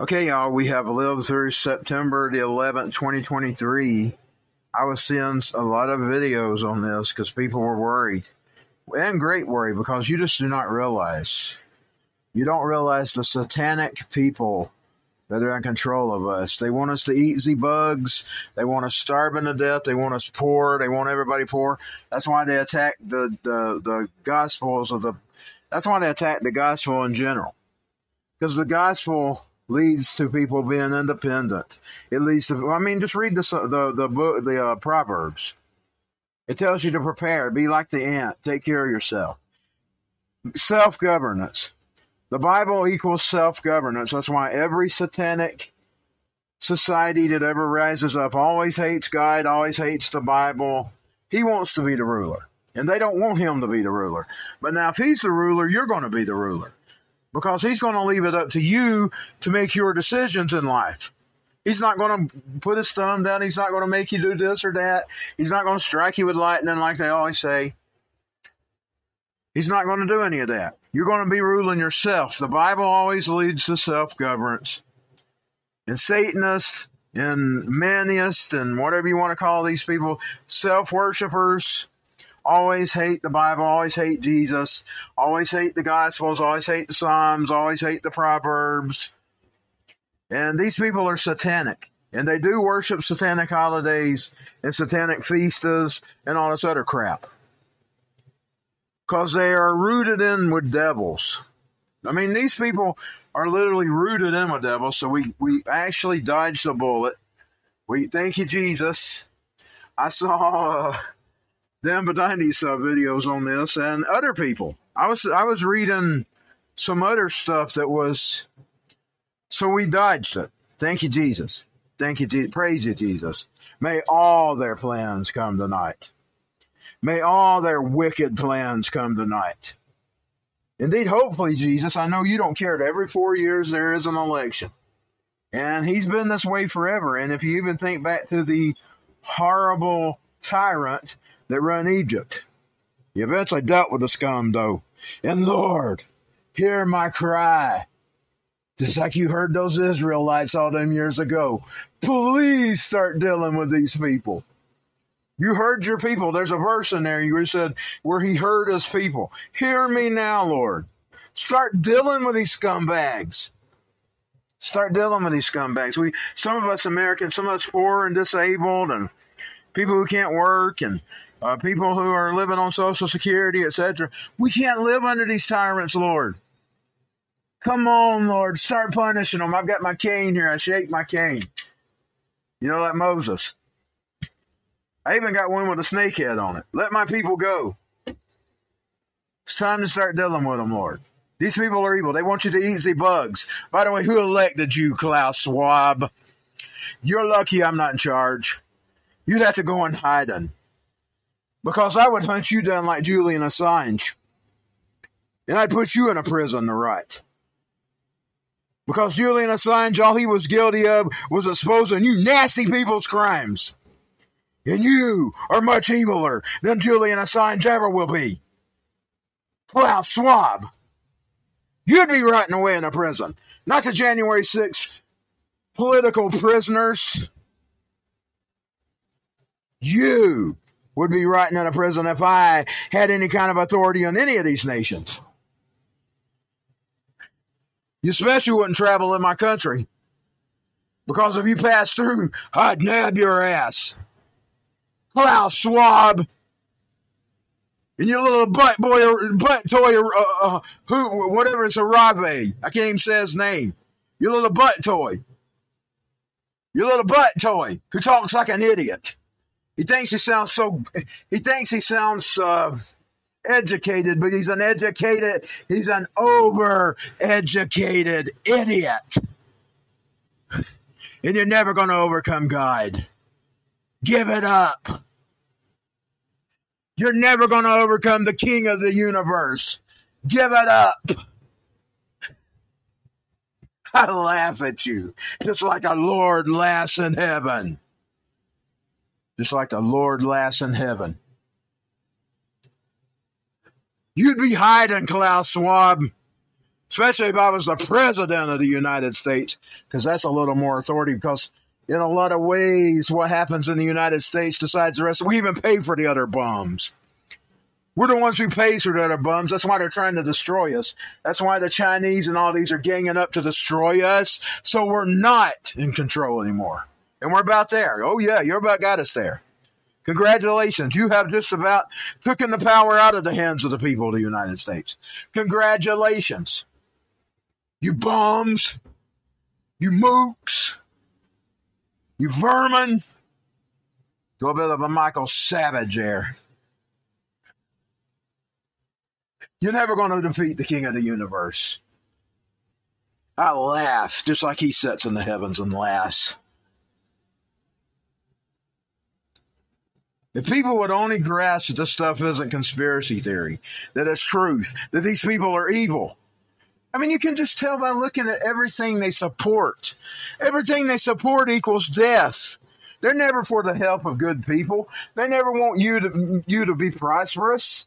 Okay, y'all, we have lived through September the 11th, 2023. I was seeing a lot of videos on this because people were worried. And great worry because you just do not realize. You don't realize the satanic people that are in control of us. They want us to eat the bugs. They want us starving to death. They want us poor. They want everybody poor. That's why they attack the, the, the gospels of the, that's why they attack the gospel in general. Because the gospel leads to people being independent. It leads to, I mean, just read the the the book, the uh, Proverbs. It tells you to prepare, be like the ant, take care of yourself. Self governance. The Bible equals self governance. That's why every satanic society that ever rises up always hates God, always hates the Bible. He wants to be the ruler, and they don't want him to be the ruler. But now, if he's the ruler, you're going to be the ruler because he's going to leave it up to you to make your decisions in life. He's not going to put his thumb down. He's not going to make you do this or that. He's not going to strike you with lightning like they always say. He's not going to do any of that. You're going to be ruling yourself. The Bible always leads to self governance. And Satanists and Manists and whatever you want to call these people, self worshippers, always hate the Bible, always hate Jesus, always hate the Gospels, always hate the Psalms, always hate the Proverbs. And these people are satanic. And they do worship satanic holidays and satanic feastas and all this other crap. Because they are rooted in with devils. I mean, these people are literally rooted in with devils. So we, we actually dodged the bullet. We thank you, Jesus. I saw uh, them Badani's uh, videos on this and other people. I was I was reading some other stuff that was so we dodged it. Thank you, Jesus. Thank you. Praise you, Jesus. May all their plans come tonight. May all their wicked plans come tonight. Indeed, hopefully, Jesus, I know you don't care every four years there is an election. And he's been this way forever. And if you even think back to the horrible tyrant that run Egypt. He eventually dealt with the scum, though. And Lord, hear my cry. Just like you heard those Israelites all them years ago. Please start dealing with these people. You heard your people. There's a verse in there you said where he heard his people. Hear me now, Lord. Start dealing with these scumbags. Start dealing with these scumbags. We some of us Americans, some of us poor and disabled and people who can't work and uh, people who are living on Social Security, etc. We can't live under these tyrants, Lord. Come on, Lord, start punishing them. I've got my cane here. I shake my cane. You know, like Moses. I even got one with a snake head on it. Let my people go. It's time to start dealing with them, Lord. These people are evil. They want you to eat the bugs. By the way, who elected you, Klaus Schwab? You're lucky I'm not in charge. You'd have to go and hide in hiding. Because I would hunt you down like Julian Assange. And I'd put you in a prison to right. Because Julian Assange, all he was guilty of was exposing you nasty people's crimes. And you are much eviler than Julian Assange ever will be. Klaus Schwab. You'd be rotting away in a prison. Not the January 6th political prisoners. You would be rotting in a prison if I had any kind of authority on any of these nations. You especially wouldn't travel in my country. Because if you pass through, I'd nab your ass. Klaus Schwab. And your little butt boy, butt toy, uh, uh, who, whatever it's a Rave. I can't even say his name. Your little butt toy. Your little butt toy who talks like an idiot. He thinks he sounds so. He thinks he sounds uh, educated, but he's an educated. He's an over-educated idiot, and you're never going to overcome God. Give it up. You're never going to overcome the King of the universe. Give it up. I laugh at you, just like a Lord laughs in heaven just like the Lord laughs in heaven. You'd be hiding, Klaus Schwab. especially if I was the president of the United States, because that's a little more authority. Because in a lot of ways, what happens in the United States decides the rest. We even pay for the other bums. We're the ones who pay for the other bums. That's why they're trying to destroy us. That's why the Chinese and all these are ganging up to destroy us. So we're not in control anymore. And we're about there. Oh, yeah, you're about got us there. Congratulations. You have just about taken the power out of the hands of the people of the United States. Congratulations. You bums. You mooks. You vermin. Go a bit of a Michael Savage there. You're never going to defeat the King of the universe. I laugh just like he sits in the heavens and laughs. If people would only grasp that this stuff isn't conspiracy theory, that it's truth, that these people are evil. I mean, you can just tell by looking at everything they support. Everything they support equals death. They're never for the help of good people. They never want you to you to be prosperous.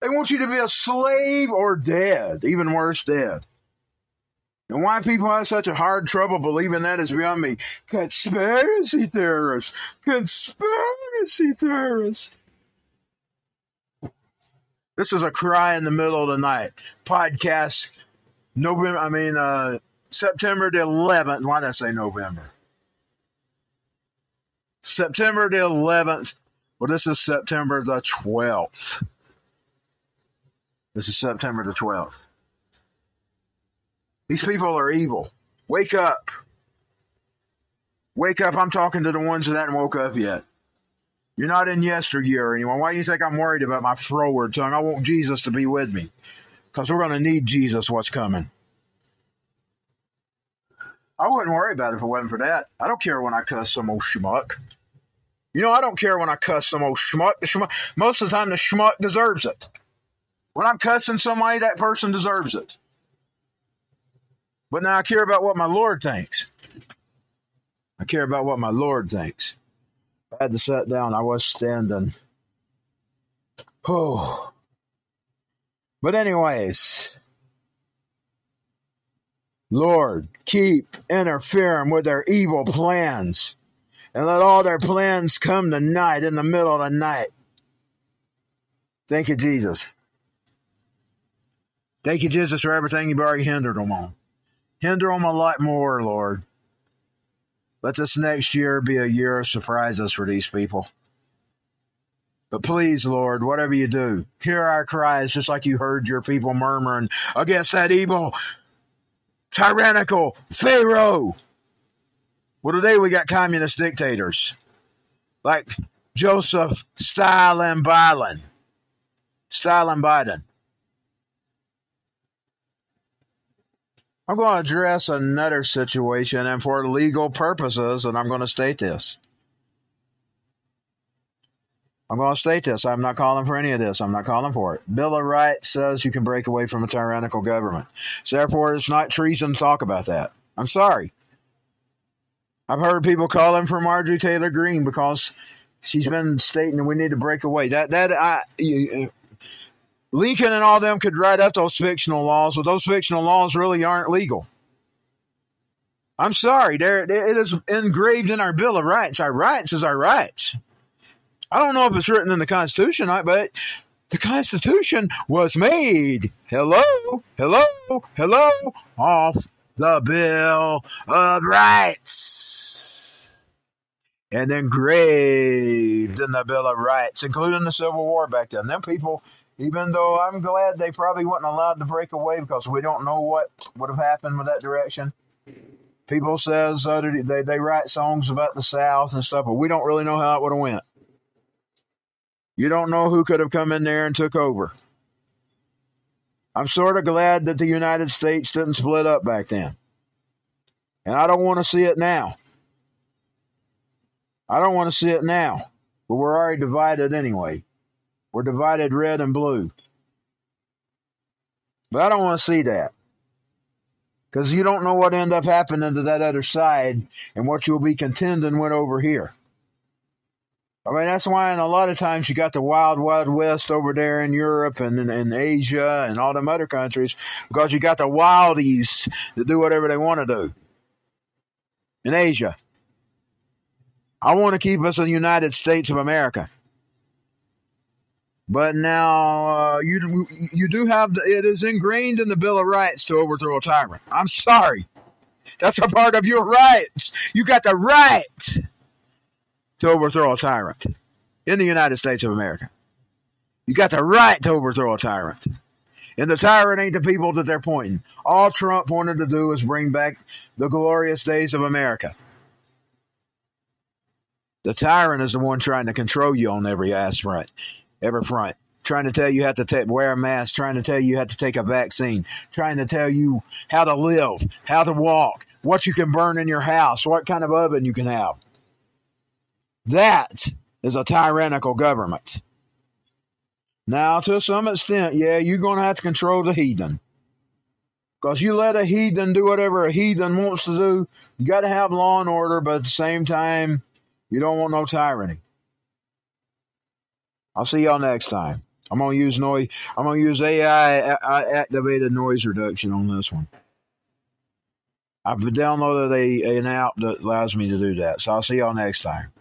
They want you to be a slave or dead, even worse, dead. And why people have such a hard trouble believing that is beyond me. Conspiracy theorists. Conspiracy theorists. This is a cry in the middle of the night. Podcast November, I mean, uh, September the 11th. Why did I say November? September the 11th. Well, this is September the 12th. This is September the 12th. These people are evil. Wake up. Wake up. I'm talking to the ones that haven't woke up yet. You're not in yesteryear anymore. Why do you think I'm worried about my forward tongue? I want Jesus to be with me. Because we're going to need Jesus what's coming. I wouldn't worry about it if it wasn't for that. I don't care when I cuss some old schmuck. You know, I don't care when I cuss some old schmuck. Schmuck most of the time, the schmuck deserves it. When I'm cussing somebody, that person deserves it. But now I care about what my Lord thinks. I care about what my Lord thinks. I had to sit down. I was standing. Oh. But, anyways, Lord, keep interfering with their evil plans and let all their plans come tonight in the middle of the night. Thank you, Jesus. Thank you, Jesus, for everything you've already hindered them on. Hinder them a lot more, Lord. Let this next year be a year of surprises for these people. But please, Lord, whatever you do, hear our cries just like you heard your people murmuring against that evil, tyrannical Pharaoh. Well, today we got communist dictators like Joseph Stalin Biden. Stalin Biden. I'm going to address another situation and for legal purposes, and I'm going to state this. I'm going to state this. I'm not calling for any of this. I'm not calling for it. Bill of Rights says you can break away from a tyrannical government. So therefore, it's not treason to talk about that. I'm sorry. I've heard people calling for Marjorie Taylor Greene because she's been stating that we need to break away. That that I you, Lincoln and all them could write up those fictional laws, but those fictional laws really aren't legal. I'm sorry, there it is engraved in our Bill of Rights. Our rights is our rights. I don't know if it's written in the Constitution, but the Constitution was made. Hello, hello, hello, off the Bill of Rights. And engraved in the Bill of Rights, including the Civil War back then. Them people even though I'm glad they probably weren't allowed to break away because we don't know what would have happened with that direction. People says uh, they they write songs about the South and stuff, but we don't really know how it would have went. You don't know who could have come in there and took over. I'm sort of glad that the United States didn't split up back then. And I don't want to see it now. I don't want to see it now. But we're already divided anyway. We're divided red and blue. But I don't want to see that. Because you don't know what end up happening to that other side and what you'll be contending with over here. I mean, that's why, and a lot of times you got the wild, wild west over there in Europe and in Asia and all them other countries because you got the wildies to do whatever they want to do in Asia. I want to keep us in the United States of America. But now uh, you you do have the, it is ingrained in the Bill of Rights to overthrow a tyrant. I'm sorry, that's a part of your rights. You got the right to overthrow a tyrant in the United States of America. You got the right to overthrow a tyrant. And the tyrant ain't the people that they're pointing. All Trump wanted to do is bring back the glorious days of America. The tyrant is the one trying to control you on every front every front. Trying to tell you how to take, wear a mask, trying to tell you how to take a vaccine, trying to tell you how to live, how to walk, what you can burn in your house, what kind of oven you can have. That is a tyrannical government. Now, to some extent, yeah, you're going to have to control the heathen. Because you let a heathen do whatever a heathen wants to do, you got to have law and order, but at the same time, you don't want no tyranny. I'll see y'all next time. I'm gonna use noise. I'm gonna use AI activated noise reduction on this one. I've downloaded a an app that allows me to do that. So I'll see y'all next time.